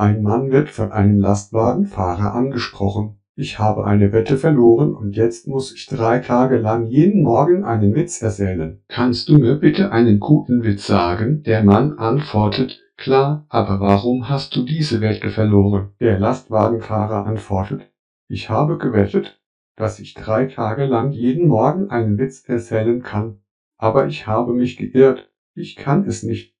Ein Mann wird von einem Lastwagenfahrer angesprochen. Ich habe eine Wette verloren und jetzt muss ich drei Tage lang jeden Morgen einen Witz erzählen. Kannst du mir bitte einen guten Witz sagen? Der Mann antwortet, klar, aber warum hast du diese Wette verloren? Der Lastwagenfahrer antwortet, ich habe gewettet, dass ich drei Tage lang jeden Morgen einen Witz erzählen kann. Aber ich habe mich geirrt, ich kann es nicht.